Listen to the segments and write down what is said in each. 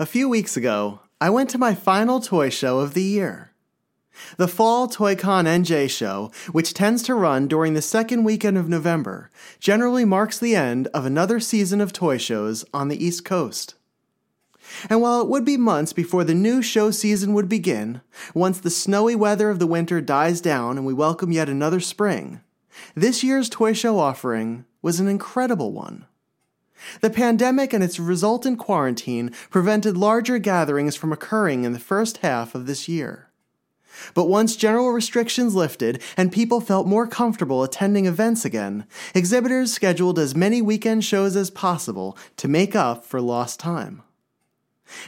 A few weeks ago, I went to my final toy show of the year. The Fall ToyCon NJ show, which tends to run during the second weekend of November, generally marks the end of another season of toy shows on the East Coast. And while it would be months before the new show season would begin, once the snowy weather of the winter dies down and we welcome yet another spring, this year's toy show offering was an incredible one. The pandemic and its resultant quarantine prevented larger gatherings from occurring in the first half of this year. But once general restrictions lifted and people felt more comfortable attending events again, exhibitors scheduled as many weekend shows as possible to make up for lost time.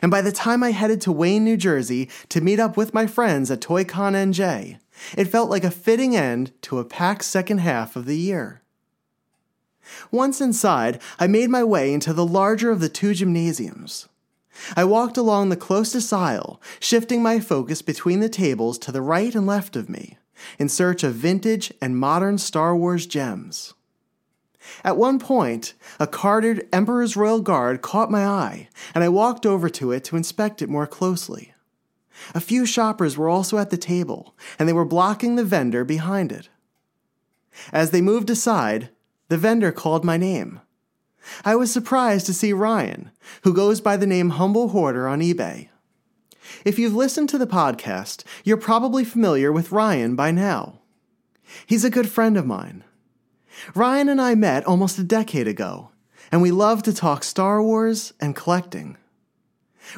And by the time I headed to Wayne, New Jersey to meet up with my friends at ToyCon NJ, it felt like a fitting end to a packed second half of the year. Once inside, I made my way into the larger of the two gymnasiums. I walked along the closest aisle, shifting my focus between the tables to the right and left of me, in search of vintage and modern Star Wars gems. At one point, a carded Emperor's Royal Guard caught my eye, and I walked over to it to inspect it more closely. A few shoppers were also at the table, and they were blocking the vendor behind it. As they moved aside, the vendor called my name. I was surprised to see Ryan, who goes by the name Humble Hoarder on eBay. If you've listened to the podcast, you're probably familiar with Ryan by now. He's a good friend of mine. Ryan and I met almost a decade ago, and we love to talk Star Wars and collecting.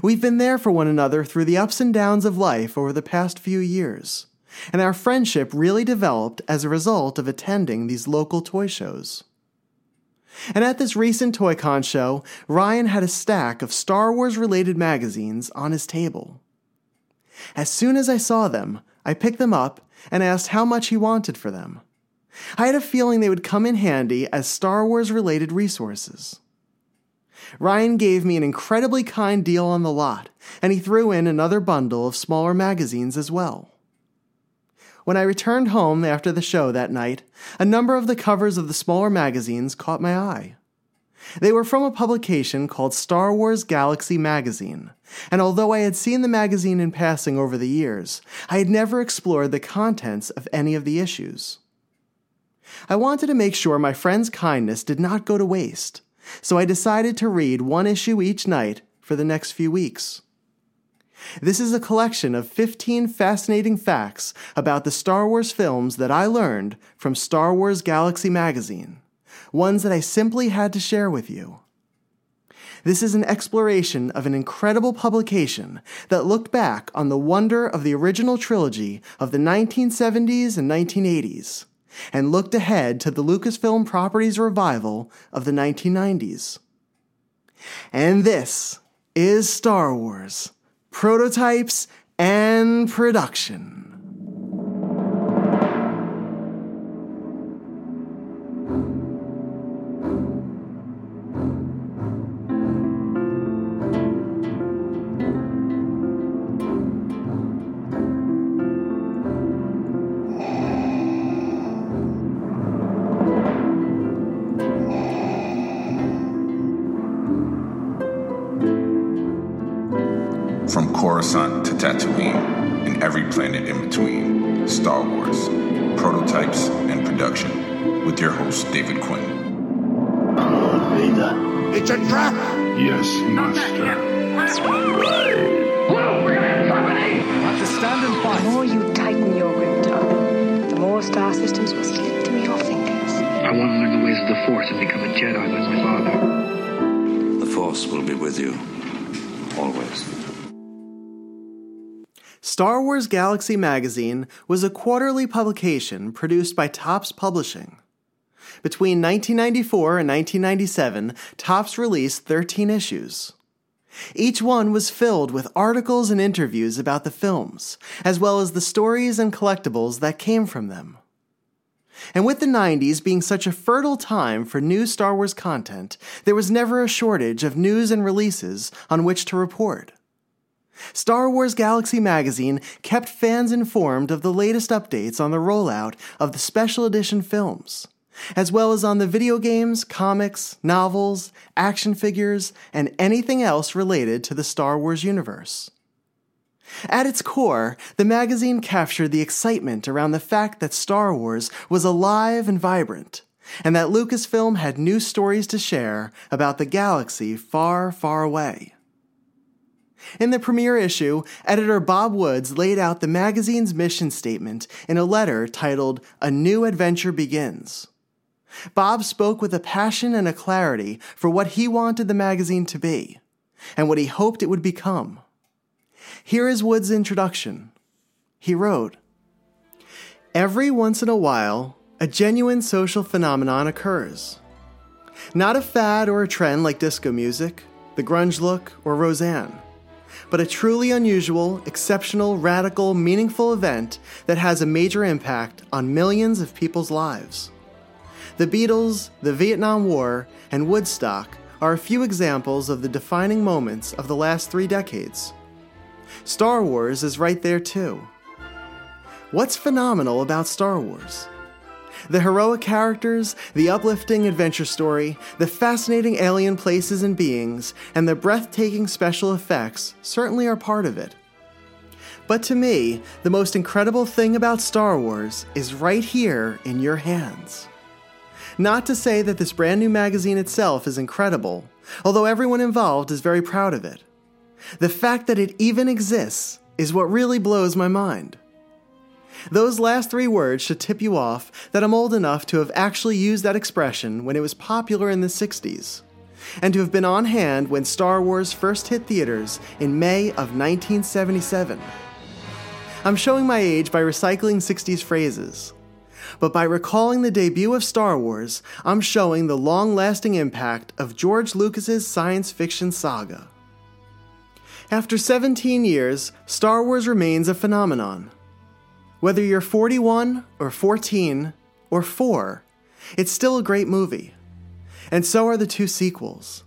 We've been there for one another through the ups and downs of life over the past few years, and our friendship really developed as a result of attending these local toy shows. And at this recent ToyCon show, Ryan had a stack of Star Wars related magazines on his table. As soon as I saw them, I picked them up and asked how much he wanted for them. I had a feeling they would come in handy as Star Wars related resources. Ryan gave me an incredibly kind deal on the lot, and he threw in another bundle of smaller magazines as well. When I returned home after the show that night, a number of the covers of the smaller magazines caught my eye. They were from a publication called Star Wars Galaxy Magazine, and although I had seen the magazine in passing over the years, I had never explored the contents of any of the issues. I wanted to make sure my friend's kindness did not go to waste, so I decided to read one issue each night for the next few weeks. This is a collection of 15 fascinating facts about the Star Wars films that I learned from Star Wars Galaxy magazine, ones that I simply had to share with you. This is an exploration of an incredible publication that looked back on the wonder of the original trilogy of the 1970s and 1980s and looked ahead to the Lucasfilm Properties revival of the 1990s. And this is Star Wars Prototypes and Production. Wars Galaxy Magazine was a quarterly publication produced by Topps Publishing. Between 1994 and 1997, Topps released 13 issues. Each one was filled with articles and interviews about the films, as well as the stories and collectibles that came from them. And with the 90s being such a fertile time for new Star Wars content, there was never a shortage of news and releases on which to report. Star Wars Galaxy Magazine kept fans informed of the latest updates on the rollout of the special edition films, as well as on the video games, comics, novels, action figures, and anything else related to the Star Wars universe. At its core, the magazine captured the excitement around the fact that Star Wars was alive and vibrant, and that Lucasfilm had new stories to share about the galaxy far, far away. In the premiere issue, editor Bob Woods laid out the magazine's mission statement in a letter titled A New Adventure Begins. Bob spoke with a passion and a clarity for what he wanted the magazine to be, and what he hoped it would become. Here is Wood's introduction. He wrote Every once in a while, a genuine social phenomenon occurs. Not a fad or a trend like disco music, the grunge look, or Roseanne, but a truly unusual, exceptional, radical, meaningful event that has a major impact on millions of people's lives. The Beatles, the Vietnam War, and Woodstock are a few examples of the defining moments of the last three decades. Star Wars is right there too. What's phenomenal about Star Wars? The heroic characters, the uplifting adventure story, the fascinating alien places and beings, and the breathtaking special effects certainly are part of it. But to me, the most incredible thing about Star Wars is right here in your hands. Not to say that this brand new magazine itself is incredible, although everyone involved is very proud of it. The fact that it even exists is what really blows my mind. Those last three words should tip you off that I'm old enough to have actually used that expression when it was popular in the 60s, and to have been on hand when Star Wars first hit theaters in May of 1977. I'm showing my age by recycling 60s phrases. But by recalling the debut of Star Wars, I'm showing the long lasting impact of George Lucas's science fiction saga. After 17 years, Star Wars remains a phenomenon. Whether you're 41 or 14 or 4, it's still a great movie. And so are the two sequels.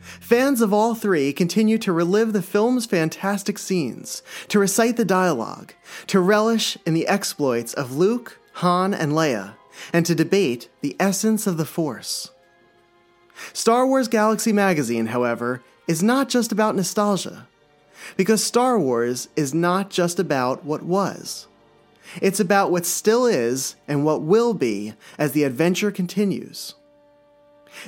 Fans of all three continue to relive the film's fantastic scenes, to recite the dialogue, to relish in the exploits of Luke, Han, and Leia, and to debate the essence of the Force. Star Wars Galaxy Magazine, however, is not just about nostalgia, because Star Wars is not just about what was. It's about what still is and what will be as the adventure continues.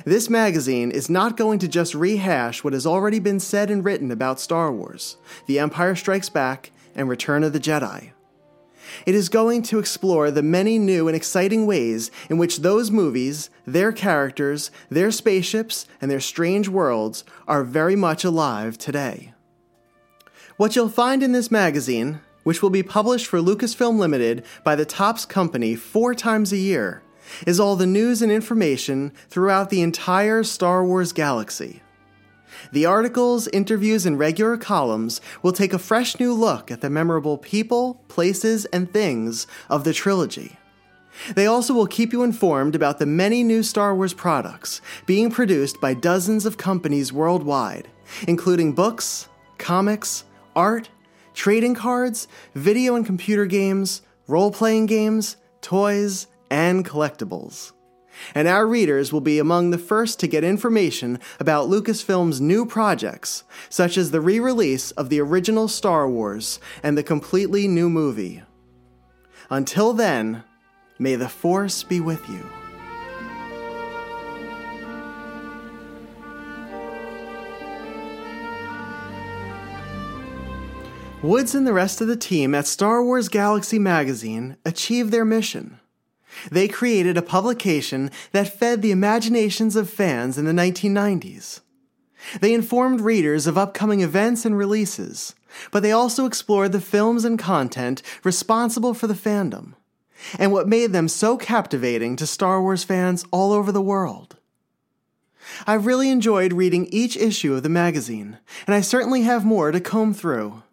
This magazine is not going to just rehash what has already been said and written about Star Wars, The Empire Strikes Back, and Return of the Jedi. It is going to explore the many new and exciting ways in which those movies, their characters, their spaceships, and their strange worlds are very much alive today. What you'll find in this magazine, which will be published for Lucasfilm Limited by the Topps Company four times a year, is all the news and information throughout the entire Star Wars galaxy. The articles, interviews, and regular columns will take a fresh new look at the memorable people, places, and things of the trilogy. They also will keep you informed about the many new Star Wars products being produced by dozens of companies worldwide, including books, comics, art, trading cards, video and computer games, role playing games, toys, and collectibles and our readers will be among the first to get information about Lucasfilm's new projects, such as the re release of the original Star Wars and the completely new movie. Until then, may the Force be with you. Woods and the rest of the team at Star Wars Galaxy Magazine achieved their mission they created a publication that fed the imaginations of fans in the 1990s. They informed readers of upcoming events and releases, but they also explored the films and content responsible for the fandom, and what made them so captivating to Star Wars fans all over the world. I've really enjoyed reading each issue of the magazine, and I certainly have more to comb through.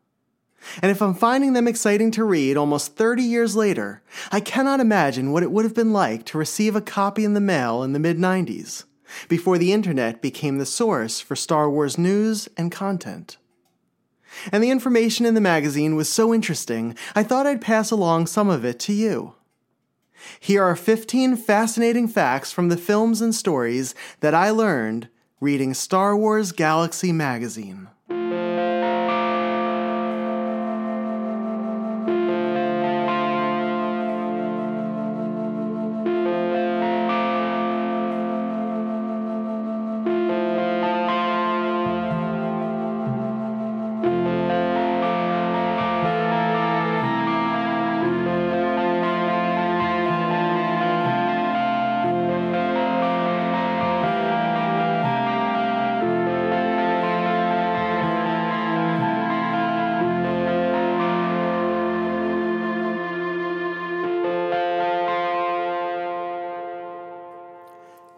And if I'm finding them exciting to read almost 30 years later, I cannot imagine what it would have been like to receive a copy in the mail in the mid 90s, before the internet became the source for Star Wars news and content. And the information in the magazine was so interesting, I thought I'd pass along some of it to you. Here are 15 fascinating facts from the films and stories that I learned reading Star Wars Galaxy magazine.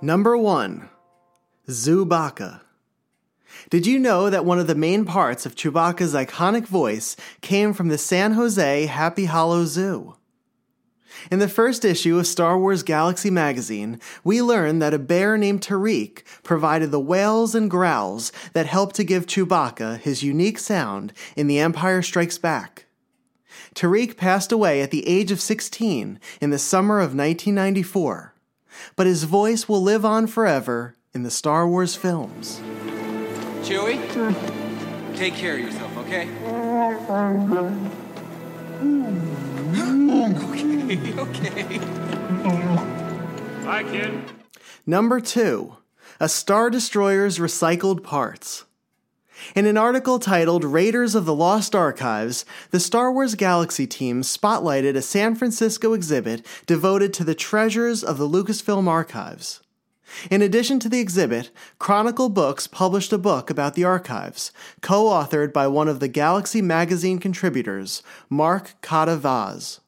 Number 1 Zubaka. Did you know that one of the main parts of Chewbacca's iconic voice came from the San Jose Happy Hollow Zoo? In the first issue of Star Wars Galaxy magazine, we learned that a bear named Tariq provided the wails and growls that helped to give Chewbacca his unique sound in The Empire Strikes Back. Tariq passed away at the age of 16 in the summer of 1994 but his voice will live on forever in the Star Wars films. Chewie, take care of yourself, okay? okay, okay. Bye, kid. Number two, a Star Destroyer's recycled parts. In an article titled Raiders of the Lost Archives, the Star Wars Galaxy team spotlighted a San Francisco exhibit devoted to the treasures of the Lucasfilm archives. In addition to the exhibit, Chronicle Books published a book about the archives, co authored by one of the Galaxy magazine contributors, Mark Cotta Vaz.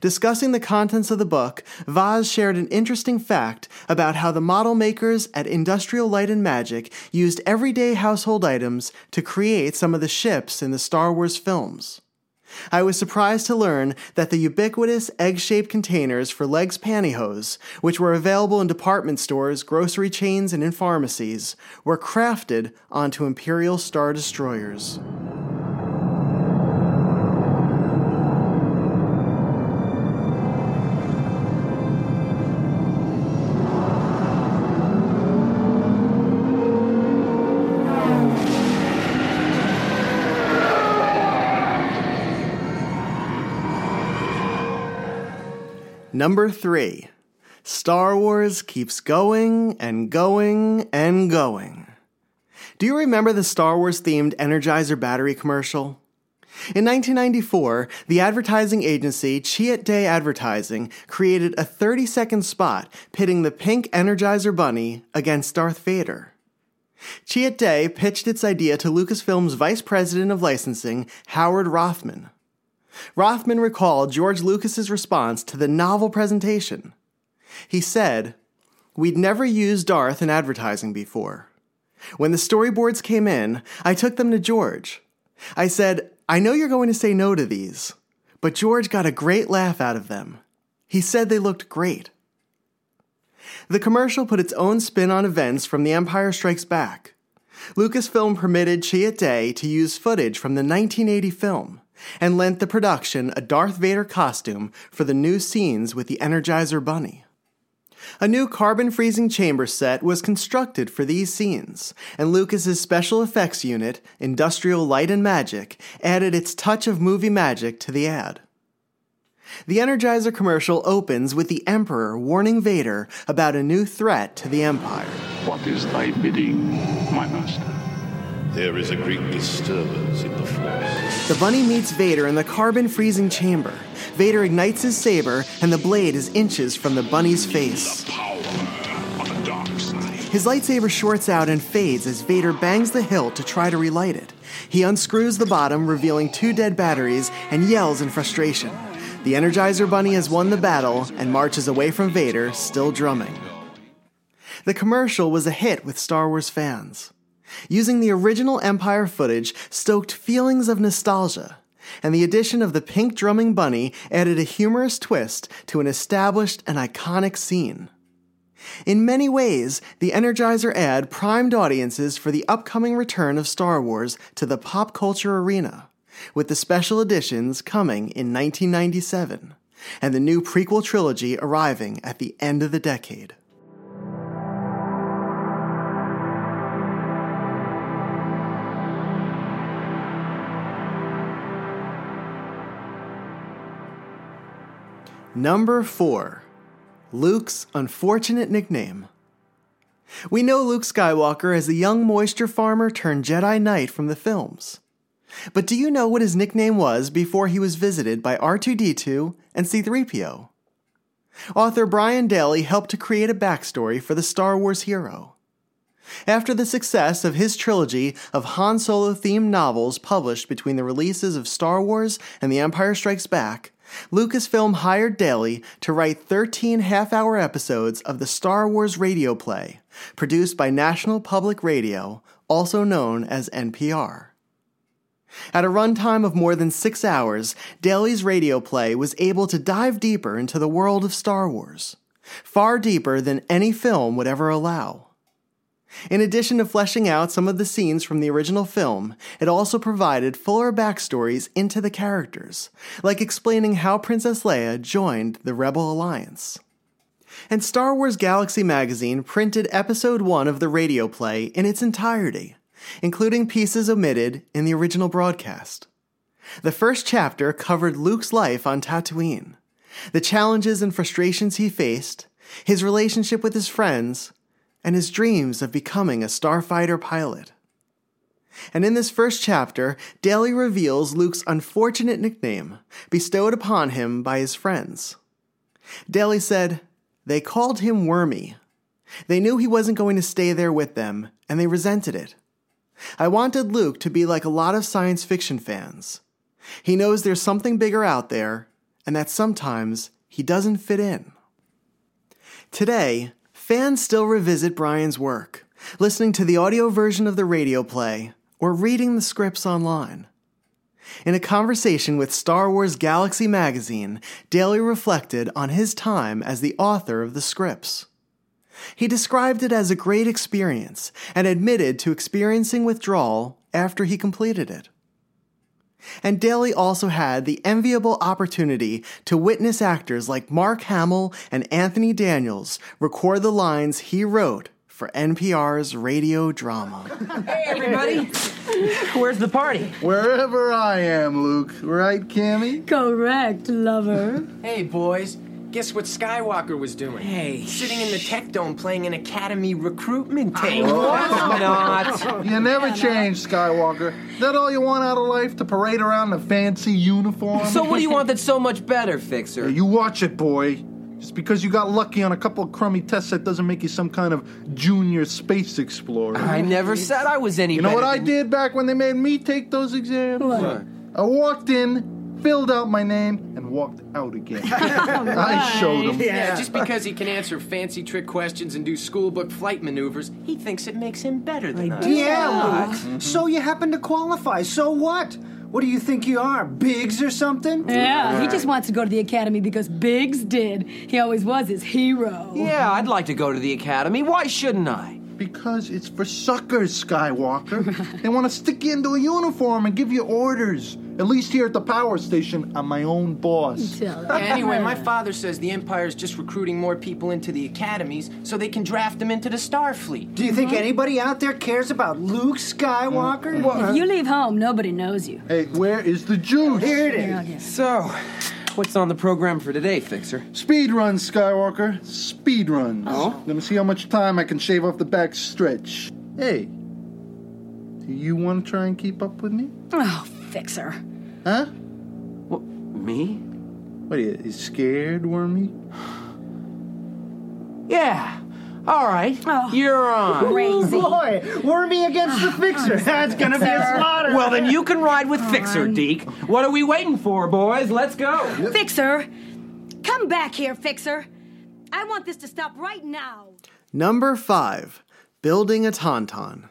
Discussing the contents of the book, Vaz shared an interesting fact about how the model makers at Industrial Light and Magic used everyday household items to create some of the ships in the Star Wars films. I was surprised to learn that the ubiquitous egg shaped containers for L'eggs pantyhose, which were available in department stores, grocery chains, and in pharmacies, were crafted onto Imperial Star Destroyers. Number three, Star Wars keeps going and going and going. Do you remember the Star Wars themed Energizer battery commercial? In 1994, the advertising agency Chiat Day Advertising created a 30 second spot pitting the pink Energizer Bunny against Darth Vader. Chiat Day pitched its idea to Lucasfilm's vice president of licensing, Howard Rothman. Rothman recalled George Lucas's response to the novel presentation. He said, We'd never used Darth in advertising before. When the storyboards came in, I took them to George. I said, I know you're going to say no to these, but George got a great laugh out of them. He said they looked great. The commercial put its own spin on events from The Empire Strikes Back. Lucasfilm permitted Chiat Day to use footage from the 1980 film and lent the production a Darth Vader costume for the new scenes with the Energizer Bunny. A new carbon freezing chamber set was constructed for these scenes, and Lucas's special effects unit, Industrial Light and Magic, added its touch of movie magic to the ad. The Energizer commercial opens with the Emperor warning Vader about a new threat to the Empire. What is thy bidding, my master? There is a great disturbance in the bunny meets Vader in the carbon freezing chamber. Vader ignites his saber, and the blade is inches from the bunny's face. Power of the dark side. His lightsaber shorts out and fades as Vader bangs the hilt to try to relight it. He unscrews the bottom, revealing two dead batteries, and yells in frustration. The Energizer Bunny has won the battle and marches away from Vader, still drumming. The commercial was a hit with Star Wars fans. Using the original Empire footage stoked feelings of nostalgia, and the addition of the pink drumming bunny added a humorous twist to an established and iconic scene. In many ways, the Energizer ad primed audiences for the upcoming return of Star Wars to the pop culture arena, with the special editions coming in 1997, and the new prequel trilogy arriving at the end of the decade. Number 4 Luke's unfortunate nickname. We know Luke Skywalker as the young moisture farmer turned Jedi Knight from the films. But do you know what his nickname was before he was visited by R2D2 and C3PO? Author Brian Daley helped to create a backstory for the Star Wars hero. After the success of his trilogy of Han Solo themed novels published between the releases of Star Wars and The Empire Strikes Back, Lucasfilm hired Daley to write 13 half hour episodes of the Star Wars radio play, produced by National Public Radio, also known as NPR. At a runtime of more than six hours, Daley's radio play was able to dive deeper into the world of Star Wars, far deeper than any film would ever allow. In addition to fleshing out some of the scenes from the original film, it also provided fuller backstories into the characters, like explaining how Princess Leia joined the Rebel Alliance. And Star Wars Galaxy magazine printed episode 1 of the radio play in its entirety, including pieces omitted in the original broadcast. The first chapter covered Luke's life on Tatooine, the challenges and frustrations he faced, his relationship with his friends, and his dreams of becoming a starfighter pilot. And in this first chapter, Daley reveals Luke's unfortunate nickname, bestowed upon him by his friends. Daley said, They called him Wormy. They knew he wasn't going to stay there with them, and they resented it. I wanted Luke to be like a lot of science fiction fans. He knows there's something bigger out there, and that sometimes he doesn't fit in. Today, fans still revisit Brian's work, listening to the audio version of the radio play or reading the scripts online. In a conversation with Star Wars Galaxy magazine, Daley reflected on his time as the author of the scripts. He described it as a great experience and admitted to experiencing withdrawal after he completed it. And Daley also had the enviable opportunity to witness actors like Mark Hamill and Anthony Daniels record the lines he wrote for NPR's radio drama. Hey, everybody! Where's the party? Wherever I am, Luke. Right, Camie? Correct, lover. Hey, boys. Guess what Skywalker was doing? Hey. Sitting in the Tech Dome playing an Academy recruitment tape. was not. You never change, Skywalker. Is that all you want out of life? To parade around in a fancy uniform? So what do you want that's so much better, Fixer? You watch it, boy. Just because you got lucky on a couple of crummy tests, that doesn't make you some kind of junior space explorer. I never said I was any You know what I did back when they made me take those exams? What? I walked in, filled out my name, and walked out again. I showed him. Yeah, just because he can answer fancy trick questions and do schoolbook flight maneuvers, he thinks it makes him better than us. Yeah, Luke. Mm-hmm. So you happen to qualify. So what? What do you think you are? Biggs or something? Yeah, he just wants to go to the academy because Biggs did. He always was his hero. Yeah, I'd like to go to the academy. Why shouldn't I? Because it's for suckers, Skywalker. they want to stick you into a uniform and give you orders. At least here at the power station, I'm my own boss. Anyway, my father says the Empire's just recruiting more people into the academies so they can draft them into the Starfleet. Do you think anybody out there cares about Luke Skywalker? If you uh, leave home, nobody knows you. Hey, where is the juice? Here it is. So, what's on the program for today, Fixer? Speed runs, Skywalker. Speed runs. Oh? Gonna see how much time I can shave off the back stretch. Hey, do you want to try and keep up with me? Oh, fixer. Huh? What, me? What are you, you scared, Wormy? Yeah. All right. Oh. You're on. Crazy. Oh, boy, we're me against the ah, Fixer. That's gonna be a slaughter. Well, then you can ride with Fixer, Deak. What are we waiting for, boys? Let's go. Fixer! Come back here, Fixer! I want this to stop right now. Number 5 Building a Tauntaun.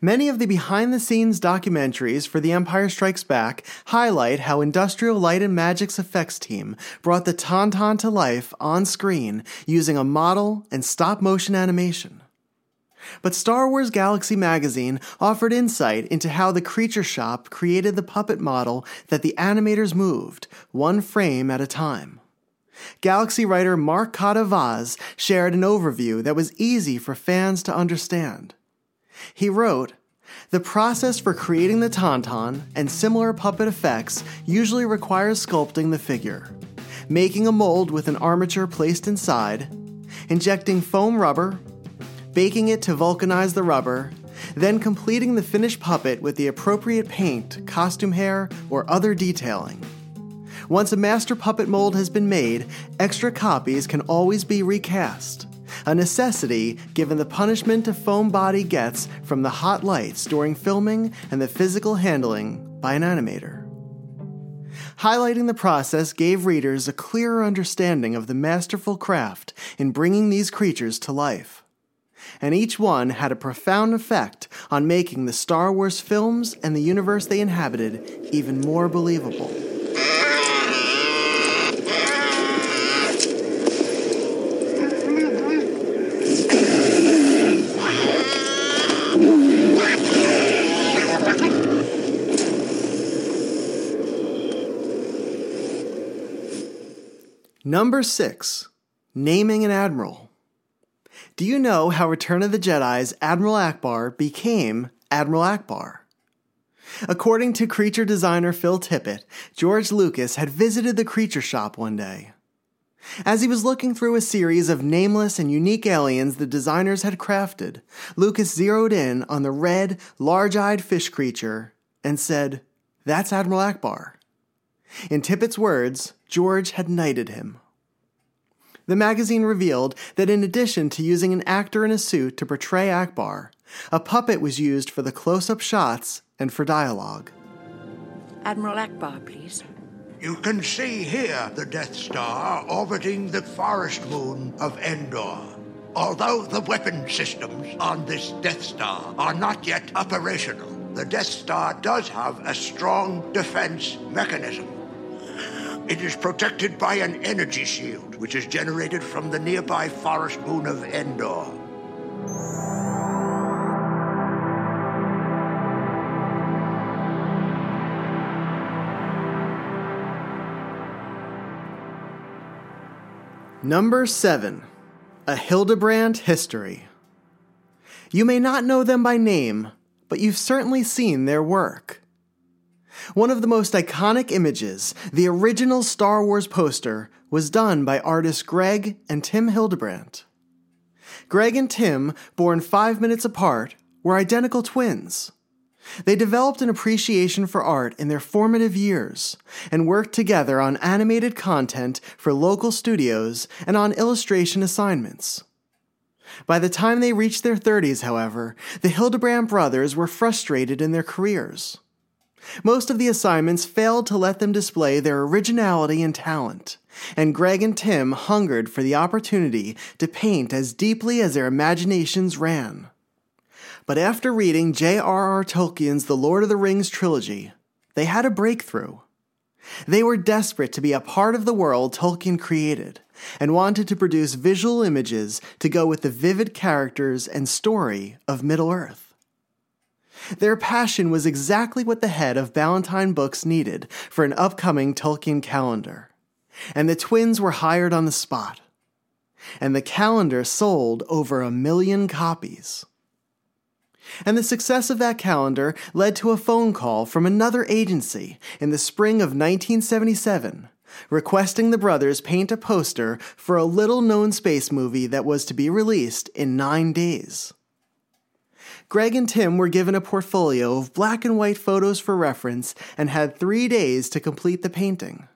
Many of the behind the scenes documentaries for The Empire Strikes Back highlight how Industrial Light and Magic's effects team brought the Tauntaun to life on screen using a model and stop motion animation. But Star Wars Galaxy magazine offered insight into how the Creature Shop created the puppet model that the animators moved, one frame at a time. Galaxy writer Mark Cotta Vaz shared an overview that was easy for fans to understand. He wrote, the process for creating the Tauntaun and similar puppet effects usually requires sculpting the figure, making a mold with an armature placed inside, injecting foam rubber, baking it to vulcanize the rubber, then completing the finished puppet with the appropriate paint, costume hair, or other detailing. Once a master puppet mold has been made, extra copies can always be recast a necessity given the punishment a foam body gets from the hot lights during filming and the physical handling by an animator. Highlighting the process gave readers a clearer understanding of the masterful craft in bringing these creatures to life. And each one had a profound effect on making the Star Wars films and the universe they inhabited even more believable. Number 6. Naming an Admiral. Do you know how Return of the Jedi's Admiral Ackbar became Admiral Ackbar? According to creature designer Phil Tippett, George Lucas had visited the creature shop one day. As he was looking through a series of nameless and unique aliens the designers had crafted, Lucas zeroed in on the red, large eyed fish creature and said, That's Admiral Ackbar. In Tippett's words, George had knighted him. The magazine revealed that in addition to using an actor in a suit to portray Ackbar, a puppet was used for the close up shots and for dialogue. Admiral Ackbar, please. You can see here the Death Star orbiting the forest moon of Endor. Although the weapon systems on this Death Star are not yet operational, the Death Star does have a strong defense mechanism. It is protected by an energy shield, which is generated from the nearby forest moon of Endor. Number 7. A Hildebrandt History. You may not know them by name, but you've certainly seen their work. One of the most iconic images, the original Star Wars poster, was done by artists Greg and Tim Hildebrandt. Greg and Tim, born five minutes apart, were identical twins. They developed an appreciation for art in their formative years and worked together on animated content for local studios and on illustration assignments. By the time they reached their 30s, however, the Hildebrandt brothers were frustrated in their careers. Most of the assignments failed to let them display their originality and talent, and Greg and Tim hungered for the opportunity to paint as deeply as their imaginations ran. But after reading J.R.R. Tolkien's The Lord of the Rings trilogy, they had a breakthrough. They were desperate to be a part of the world Tolkien created and wanted to produce visual images to go with the vivid characters and story of Middle Earth. Their passion was exactly what the head of Ballantine Books needed for an upcoming Tolkien calendar. And the twins were hired on the spot. And the calendar sold over a million copies. And the success of that calendar led to a phone call from another agency in the spring of 1977 requesting the brothers paint a poster for a little known space movie that was to be released in nine days. Greg and Tim were given a portfolio of black and white photos for reference and had three days to complete the painting.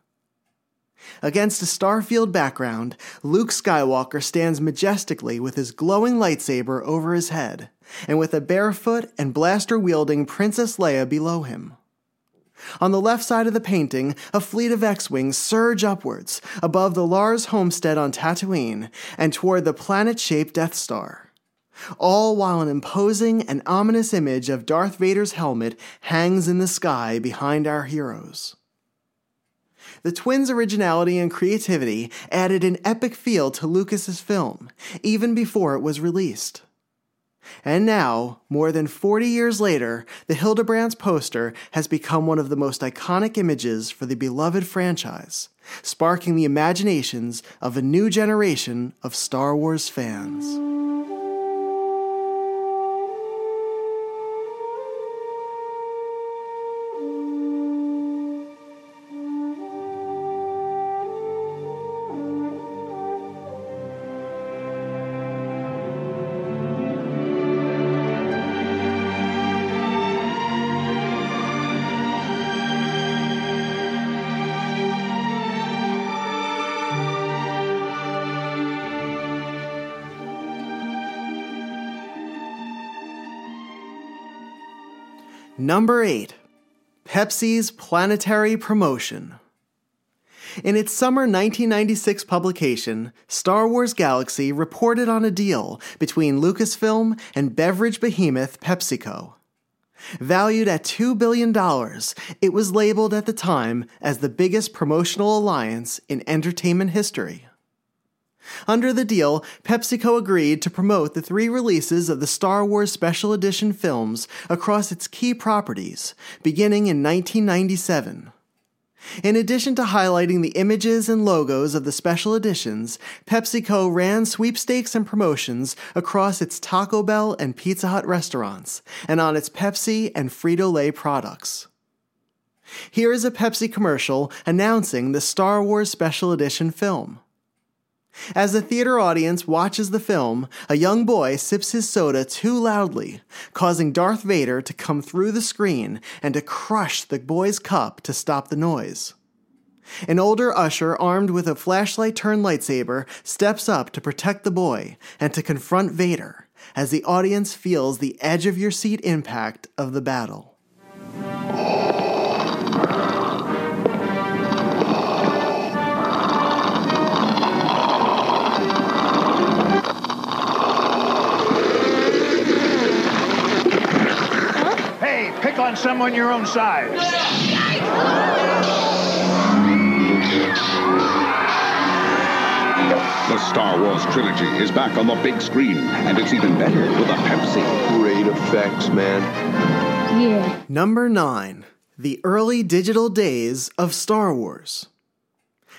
Against a starfield background, Luke Skywalker stands majestically with his glowing lightsaber over his head, and with a barefoot and blaster wielding Princess Leia below him. On the left side of the painting, a fleet of X Wings surge upwards above the Lars homestead on Tatooine and toward the planet shaped Death Star all while an imposing and ominous image of Darth Vader's helmet hangs in the sky behind our heroes. The twins' originality and creativity added an epic feel to Lucas's film, even before it was released. And now, more than 40 years later, the Hildebrandts poster has become one of the most iconic images for the beloved franchise, sparking the imaginations of a new generation of Star Wars fans. Number 8. Pepsi's Planetary Promotion. In its summer 1996 publication, Star Wars Galaxy reported on a deal between Lucasfilm and beverage behemoth PepsiCo. Valued at $2 billion, it was labeled at the time as the biggest promotional alliance in entertainment history. Under the deal, PepsiCo agreed to promote the three releases of the Star Wars Special Edition films across its key properties, beginning in 1997. In addition to highlighting the images and logos of the special editions, PepsiCo ran sweepstakes and promotions across its Taco Bell and Pizza Hut restaurants and on its Pepsi and Frito Lay products. Here is a Pepsi commercial announcing the Star Wars Special Edition film. As the theater audience watches the film, a young boy sips his soda too loudly, causing Darth Vader to come through the screen and to crush the boy's cup to stop the noise. An older usher armed with a flashlight turned lightsaber steps up to protect the boy and to confront Vader as the audience feels the edge of your seat impact of the battle. Hey, pick on someone your own size. The Star Wars trilogy is back on the big screen, and it's even better with a Pepsi. Great effects, man. Yeah. Number 9. The early digital days of Star Wars.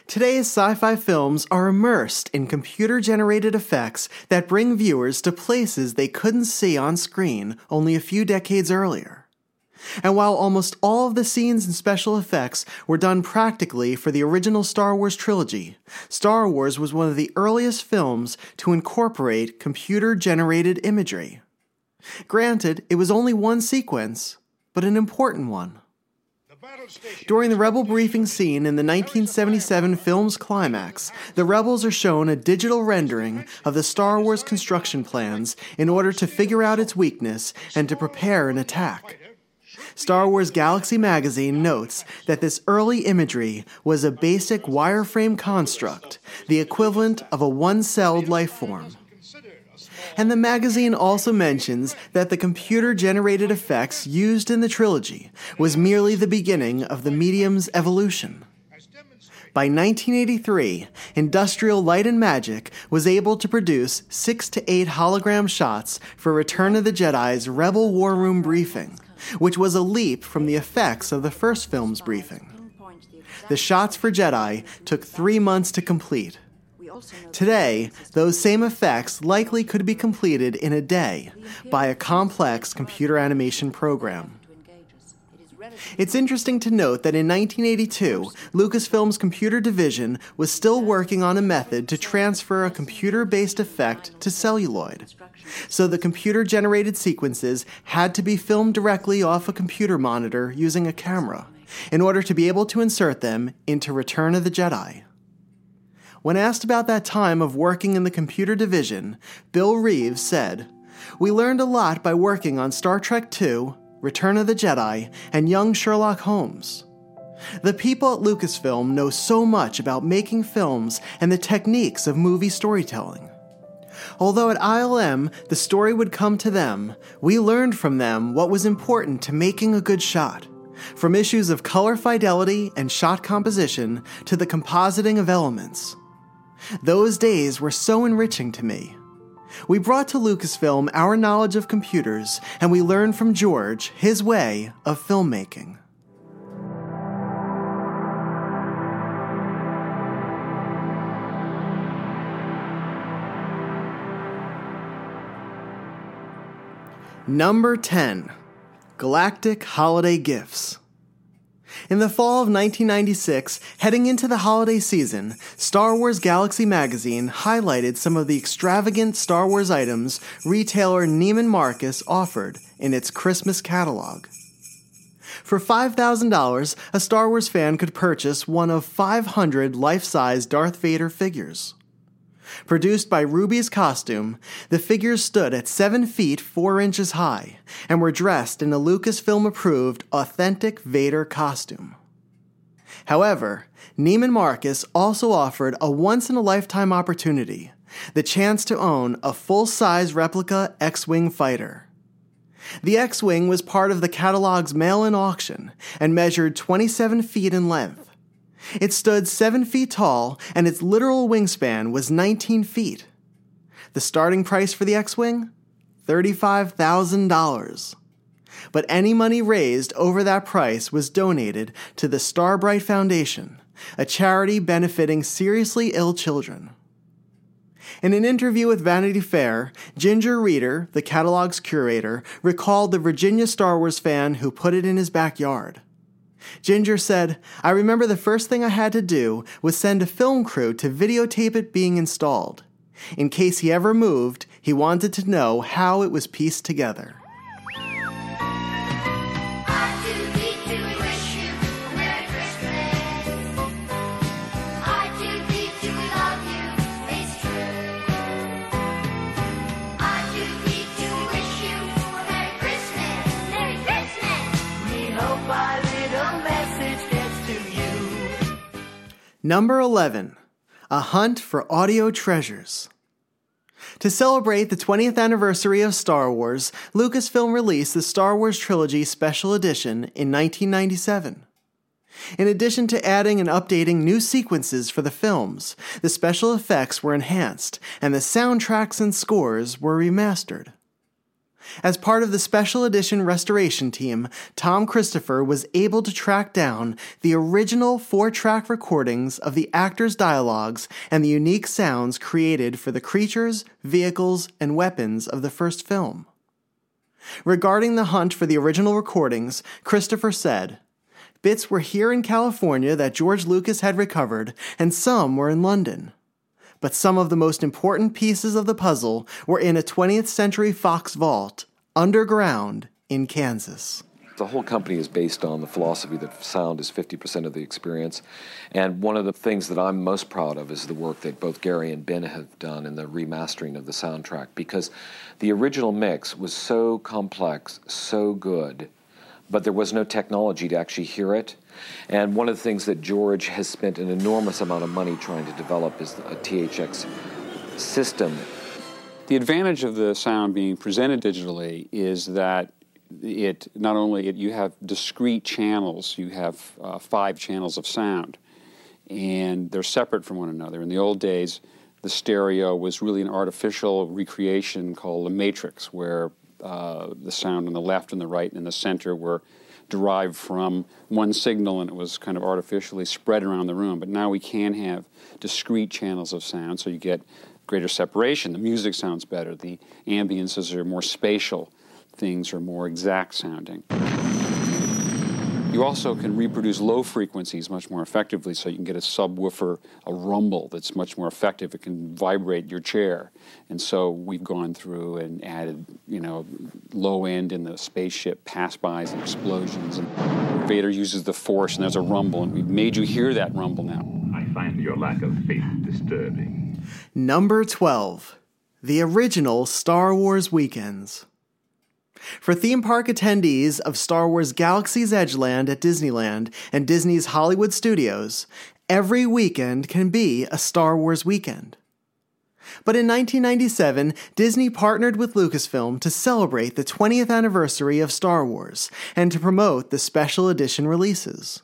Today's sci fi films are immersed in computer generated effects that bring viewers to places they couldn't see on screen only a few decades earlier. And while almost all of the scenes and special effects were done practically for the original Star Wars trilogy, Star Wars was one of the earliest films to incorporate computer generated imagery. Granted, it was only one sequence, but an important one. During the Rebel briefing scene in the 1977 film's climax, the Rebels are shown a digital rendering of the Star Wars construction plans in order to figure out its weakness and to prepare an attack. Star Wars Galaxy magazine notes that this early imagery was a basic wireframe construct, the equivalent of a one celled life form. And the magazine also mentions that the computer generated effects used in the trilogy was merely the beginning of the medium's evolution. By 1983, Industrial Light and Magic was able to produce six to eight hologram shots for Return of the Jedi's Rebel War Room briefing, which was a leap from the effects of the first film's briefing. The shots for Jedi took three months to complete. Today, those same effects likely could be completed in a day by a complex computer animation program. It's interesting to note that in 1982, Lucasfilm's computer division was still working on a method to transfer a computer based effect to celluloid. So the computer generated sequences had to be filmed directly off a computer monitor using a camera in order to be able to insert them into Return of the Jedi. When asked about that time of working in the computer division, Bill Reeves said, We learned a lot by working on Star Trek II, Return of the Jedi, and Young Sherlock Holmes. The people at Lucasfilm know so much about making films and the techniques of movie storytelling. Although at ILM the story would come to them, we learned from them what was important to making a good shot, from issues of color fidelity and shot composition to the compositing of elements. Those days were so enriching to me. We brought to Lucasfilm our knowledge of computers and we learned from George his way of filmmaking. Number 10 Galactic Holiday Gifts. In the fall of 1996, heading into the holiday season, Star Wars Galaxy magazine highlighted some of the extravagant Star Wars items retailer Neiman Marcus offered in its Christmas catalog. For $5,000, a Star Wars fan could purchase one of 500 life size Darth Vader figures. Produced by Rubie's Costume, the figures stood at 7 feet 4 inches high and were dressed in a Lucasfilm approved authentic Vader costume. However, Neiman Marcus also offered a once in a lifetime opportunity the chance to own a full size replica X Wing fighter. The X Wing was part of the catalog's mail in auction and measured 27 feet in length. It stood 7 feet tall, and its literal wingspan was 19 feet. The starting price for the X Wing? $35,000. But any money raised over that price was donated to the Starbright Foundation, a charity benefiting seriously ill children. In an interview with Vanity Fair, Ginger Reeder, the catalog's curator, recalled the Virginia Star Wars fan who put it in his backyard. Ginger said, I remember the first thing I had to do was send a film crew to videotape it being installed. In case he ever moved, he wanted to know how it was pieced together. Number 11 A Hunt for Audio Treasures. To celebrate the 20th anniversary of Star Wars, Lucasfilm released the Star Wars Trilogy Special Edition in 1997. In addition to adding and updating new sequences for the films, the special effects were enhanced and the soundtracks and scores were remastered. As part of the special edition restoration team, Tom Christopher was able to track down the original four track recordings of the actors' dialogues and the unique sounds created for the creatures, vehicles, and weapons of the first film. Regarding the hunt for the original recordings, Christopher said, Bits were here in California that George Lucas had recovered, and some were in London but some of the most important pieces of the puzzle were in a 20th Century Fox vault underground in Kansas. The whole company is based on the philosophy that sound is 50% of the experience. And one of the things that I'm most proud of is the work that both Gary and Ben have done in the remastering of the soundtrack because the original mix was so complex, so good, but there was no technology to actually hear it. And one of the things that George has spent an enormous amount of money trying to develop is a THX system. The advantage of the sound being presented digitally is that it not only it, you have discrete channels, you have uh, five channels of sound, and they're separate from one another. In the old days, the stereo was really an artificial recreation called the matrix, where uh, the sound on the left and the right and the center were derived from one signal and it was kind of artificially spread around the room. But now we can have discrete channels of sound, so you get greater separation. The music sounds better, the ambiances are more spatial, things are more exact sounding. You also can reproduce low frequencies much more effectively, so you can get a subwoofer, a rumble that's much more effective. It can vibrate your chair. And so we've gone through and added, you know, low end in the spaceship pass-bys and explosions. And Vader uses the Force, and there's a rumble, and we've made you hear that rumble now. I find your lack of faith disturbing. Number 12 The Original Star Wars Weekends. For theme park attendees of Star Wars Galaxy's Edgeland at Disneyland and Disney's Hollywood Studios, every weekend can be a Star Wars weekend. But in 1997, Disney partnered with Lucasfilm to celebrate the 20th anniversary of Star Wars and to promote the special edition releases.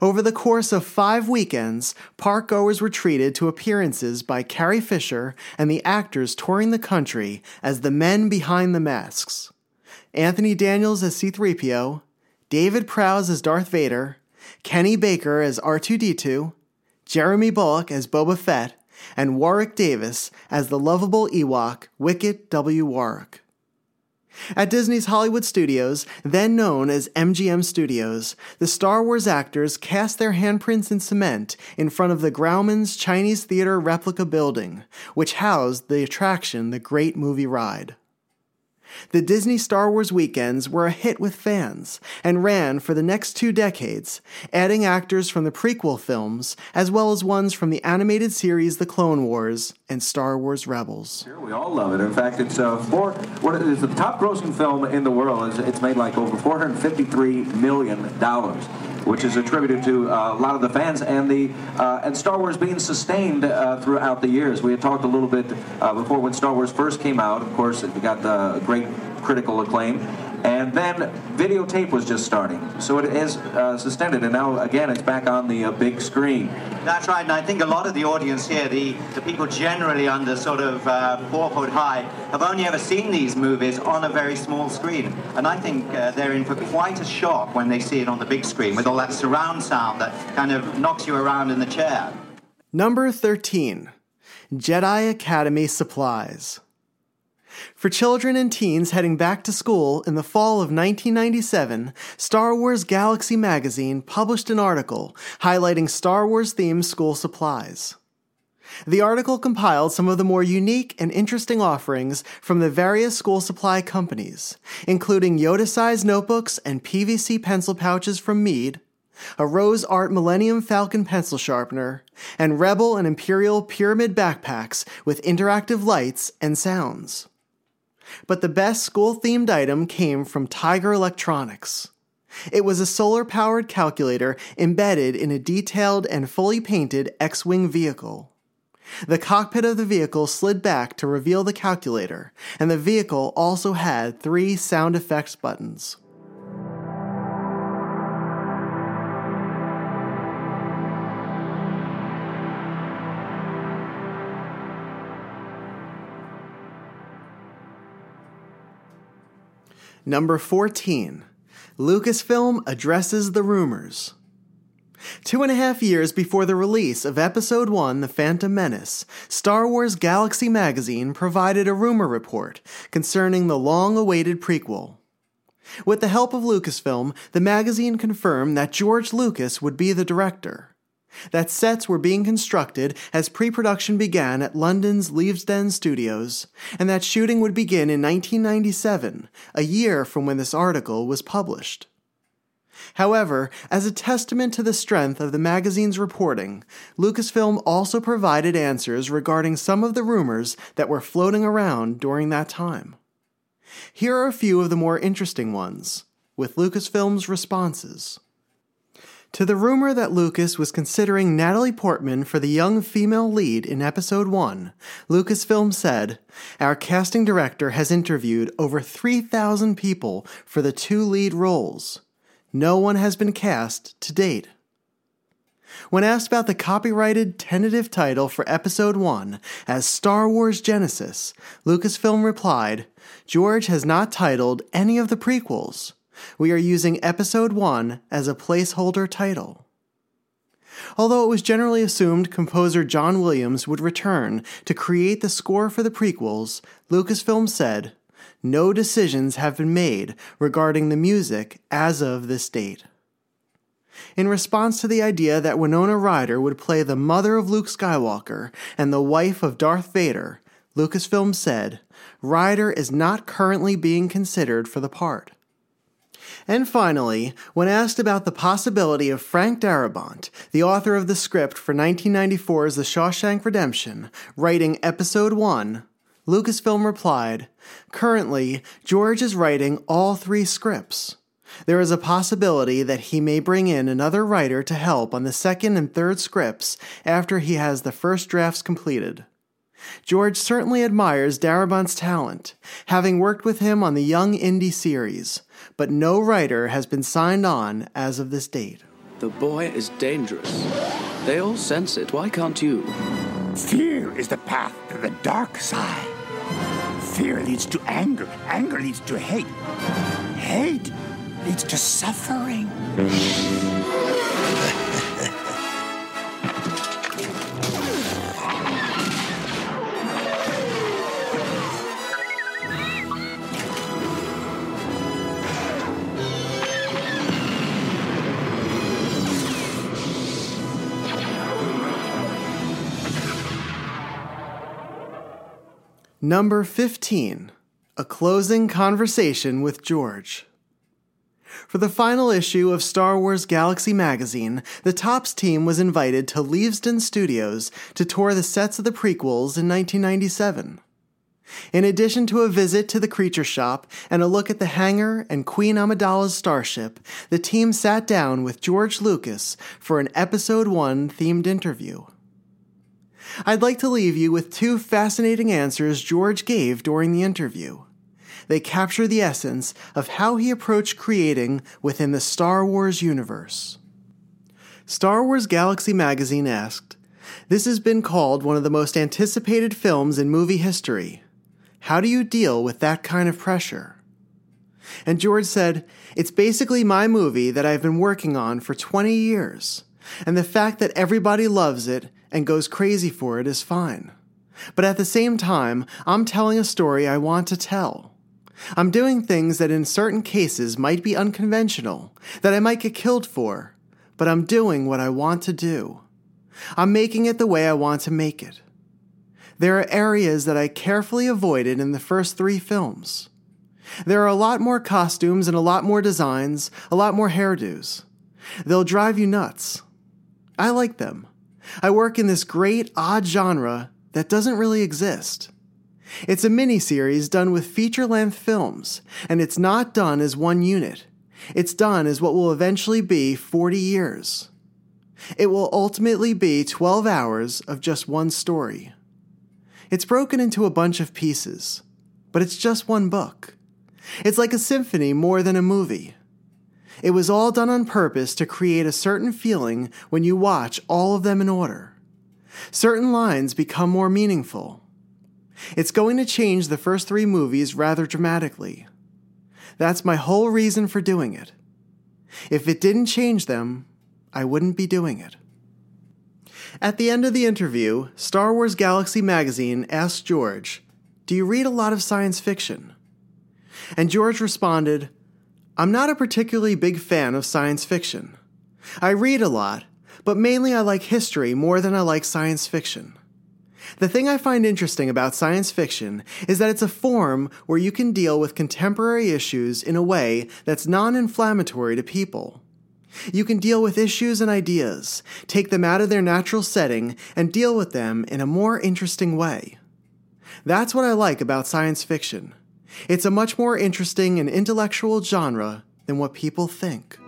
Over the course of five weekends, park goers were treated to appearances by Carrie Fisher and the actors touring the country as the men behind the masks. Anthony Daniels as C3PO, David Prowse as Darth Vader, Kenny Baker as R2D2, Jeremy Bulloch as Boba Fett, and Warwick Davis as the lovable Ewok, Wicket W. Warwick. At Disney's Hollywood Studios, then known as MGM Studios, the Star Wars actors cast their handprints in cement in front of the Grauman's Chinese Theater replica building, which housed the attraction The Great Movie Ride. The Disney Star Wars weekends were a hit with fans and ran for the next two decades, adding actors from the prequel films as well as ones from the animated series The Clone Wars and Star Wars Rebels. We all love it. In fact, it's uh, four. What is the top grossing film in the world? It's made like over 453 million dollars which is attributed to uh, a lot of the fans and the uh, and Star Wars being sustained uh, throughout the years. We had talked a little bit before when Star Wars first came out. Of course, it got the great critical acclaim. And then videotape was just starting. So it is uh, suspended, and now again it's back on the uh, big screen. That's right, and I think a lot of the audience here, the, the people generally under sort of uh, four foot high, have only ever seen these movies on a very small screen. And I think uh, they're in for quite a shock when they see it on the big screen with all that surround sound that kind of knocks you around in the chair. Number 13 Jedi Academy Supplies. For children and teens heading back to school in the fall of 1997, Star Wars Galaxy magazine published an article highlighting Star Wars themed school supplies. The article compiled some of the more unique and interesting offerings from the various school supply companies, including Yoda sized notebooks and PVC pencil pouches from Mead, a Rose Art Millennium Falcon pencil sharpener, and Rebel and Imperial Pyramid backpacks with interactive lights and sounds. But the best school themed item came from Tiger Electronics. It was a solar powered calculator embedded in a detailed and fully painted X Wing vehicle. The cockpit of the vehicle slid back to reveal the calculator, and the vehicle also had three sound effects buttons. Number 14. Lucasfilm addresses the rumors. Two and a half years before the release of Episode 1 The Phantom Menace, Star Wars Galaxy magazine provided a rumor report concerning the long awaited prequel. With the help of Lucasfilm, the magazine confirmed that George Lucas would be the director that sets were being constructed as pre production began at London's Leavesden Studios, and that shooting would begin in 1997, a year from when this article was published. However, as a testament to the strength of the magazine's reporting, Lucasfilm also provided answers regarding some of the rumors that were floating around during that time. Here are a few of the more interesting ones, with Lucasfilm's responses. To the rumor that Lucas was considering Natalie Portman for the young female lead in Episode 1, Lucasfilm said, Our casting director has interviewed over 3,000 people for the two lead roles. No one has been cast to date. When asked about the copyrighted tentative title for Episode 1 as Star Wars Genesis, Lucasfilm replied, George has not titled any of the prequels. We are using Episode 1 as a placeholder title. Although it was generally assumed composer John Williams would return to create the score for the prequels, Lucasfilm said, No decisions have been made regarding the music as of this date. In response to the idea that Winona Ryder would play the mother of Luke Skywalker and the wife of Darth Vader, Lucasfilm said, Ryder is not currently being considered for the part. And finally, when asked about the possibility of Frank Darabont, the author of the script for 1994's The Shawshank Redemption, writing Episode 1, Lucasfilm replied, Currently, George is writing all three scripts. There is a possibility that he may bring in another writer to help on the second and third scripts after he has the first drafts completed. George certainly admires Darabont's talent, having worked with him on the Young Indy series, but no writer has been signed on as of this date. The boy is dangerous. They all sense it. Why can't you? Fear is the path to the dark side. Fear leads to anger. Anger leads to hate. Hate leads to suffering. Number 15 A Closing Conversation with George. For the final issue of Star Wars Galaxy magazine, the Topps team was invited to Leavesden Studios to tour the sets of the prequels in 1997. In addition to a visit to the creature shop and a look at the hangar and Queen Amidala's starship, the team sat down with George Lucas for an Episode 1 themed interview. I'd like to leave you with two fascinating answers George gave during the interview. They capture the essence of how he approached creating within the Star Wars universe. Star Wars Galaxy magazine asked, This has been called one of the most anticipated films in movie history. How do you deal with that kind of pressure? And George said, It's basically my movie that I've been working on for 20 years, and the fact that everybody loves it and goes crazy for it is fine. But at the same time, I'm telling a story I want to tell. I'm doing things that in certain cases might be unconventional, that I might get killed for, but I'm doing what I want to do. I'm making it the way I want to make it. There are areas that I carefully avoided in the first three films. There are a lot more costumes and a lot more designs, a lot more hairdos. They'll drive you nuts. I like them. I work in this great, odd genre that doesn't really exist. It's a miniseries done with feature length films, and it's not done as one unit. It's done as what will eventually be 40 years. It will ultimately be 12 hours of just one story. It's broken into a bunch of pieces, but it's just one book. It's like a symphony more than a movie. It was all done on purpose to create a certain feeling when you watch all of them in order. Certain lines become more meaningful. It's going to change the first three movies rather dramatically. That's my whole reason for doing it. If it didn't change them, I wouldn't be doing it. At the end of the interview, Star Wars Galaxy magazine asked George, Do you read a lot of science fiction? And George responded, I'm not a particularly big fan of science fiction. I read a lot, but mainly I like history more than I like science fiction. The thing I find interesting about science fiction is that it's a form where you can deal with contemporary issues in a way that's non inflammatory to people. You can deal with issues and ideas, take them out of their natural setting, and deal with them in a more interesting way. That's what I like about science fiction. It's a much more interesting and intellectual genre than what people think.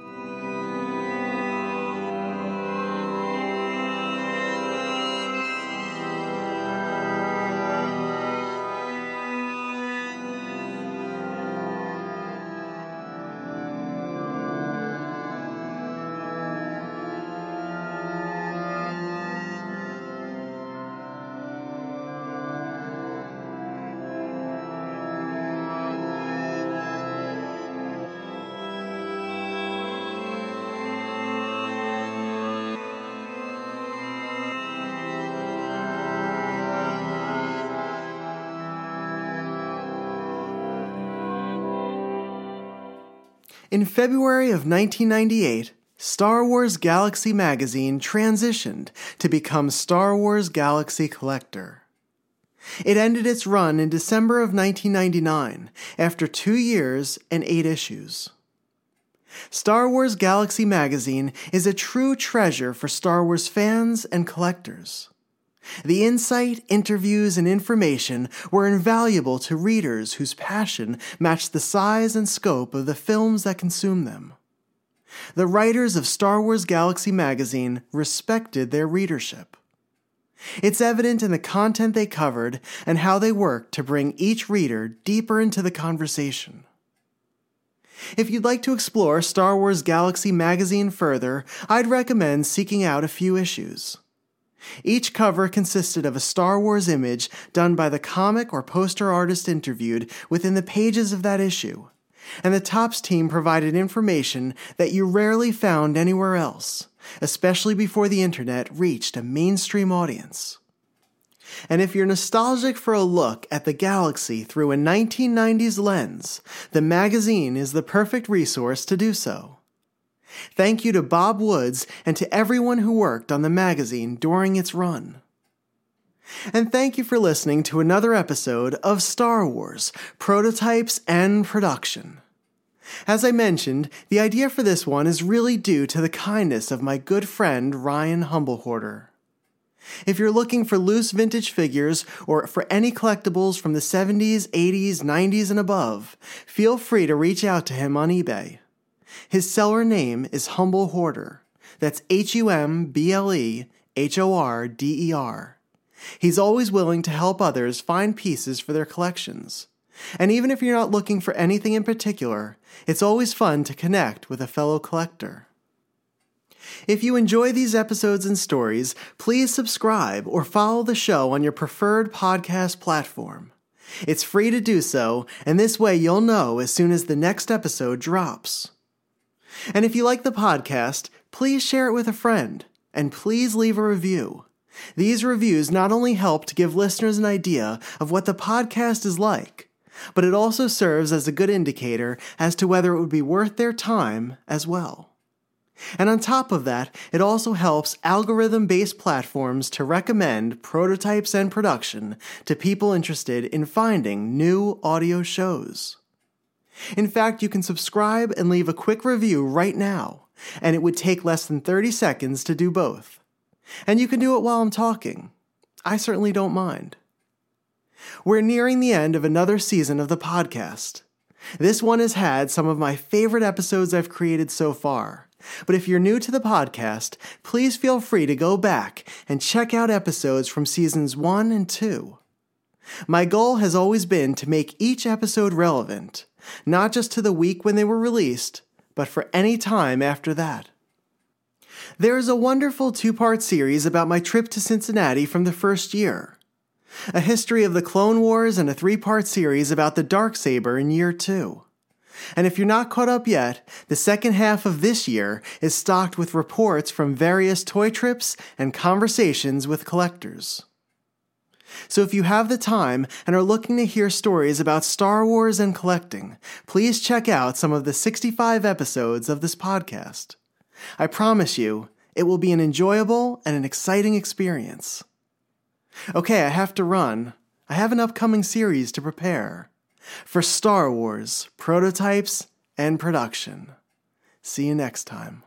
In February of 1998, Star Wars Galaxy magazine transitioned to become Star Wars Galaxy Collector. It ended its run in December of 1999 after two years and eight issues. Star Wars Galaxy magazine is a true treasure for Star Wars fans and collectors. The insight, interviews, and information were invaluable to readers whose passion matched the size and scope of the films that consumed them. The writers of Star Wars Galaxy magazine respected their readership. It's evident in the content they covered and how they worked to bring each reader deeper into the conversation. If you'd like to explore Star Wars Galaxy magazine further, I'd recommend seeking out a few issues. Each cover consisted of a Star Wars image done by the comic or poster artist interviewed within the pages of that issue, and the Topps team provided information that you rarely found anywhere else, especially before the internet reached a mainstream audience. And if you're nostalgic for a look at the galaxy through a 1990s lens, the magazine is the perfect resource to do so. Thank you to Bob Woods and to everyone who worked on the magazine during its run. And thank you for listening to another episode of Star Wars Prototypes and Production. As I mentioned, the idea for this one is really due to the kindness of my good friend Ryan Humblehorder. If you're looking for loose vintage figures or for any collectibles from the 70s, 80s, 90s, and above, feel free to reach out to him on eBay. His seller name is Humble Hoarder. That's H U M B L E H O R D E R. He's always willing to help others find pieces for their collections. And even if you're not looking for anything in particular, it's always fun to connect with a fellow collector. If you enjoy these episodes and stories, please subscribe or follow the show on your preferred podcast platform. It's free to do so, and this way you'll know as soon as the next episode drops. And if you like the podcast, please share it with a friend, and please leave a review. These reviews not only help to give listeners an idea of what the podcast is like, but it also serves as a good indicator as to whether it would be worth their time as well. And on top of that, it also helps algorithm based platforms to recommend prototypes and production to people interested in finding new audio shows. In fact, you can subscribe and leave a quick review right now, and it would take less than 30 seconds to do both. And you can do it while I'm talking. I certainly don't mind. We're nearing the end of another season of the podcast. This one has had some of my favorite episodes I've created so far. But if you're new to the podcast, please feel free to go back and check out episodes from seasons 1 and 2. My goal has always been to make each episode relevant, not just to the week when they were released, but for any time after that. There is a wonderful two part series about my trip to Cincinnati from the first year, a history of the Clone Wars, and a three part series about the Dark Saber in year two. And if you're not caught up yet, the second half of this year is stocked with reports from various toy trips and conversations with collectors. So if you have the time and are looking to hear stories about Star Wars and collecting, please check out some of the 65 episodes of this podcast. I promise you, it will be an enjoyable and an exciting experience. Okay, I have to run. I have an upcoming series to prepare for Star Wars prototypes and production. See you next time.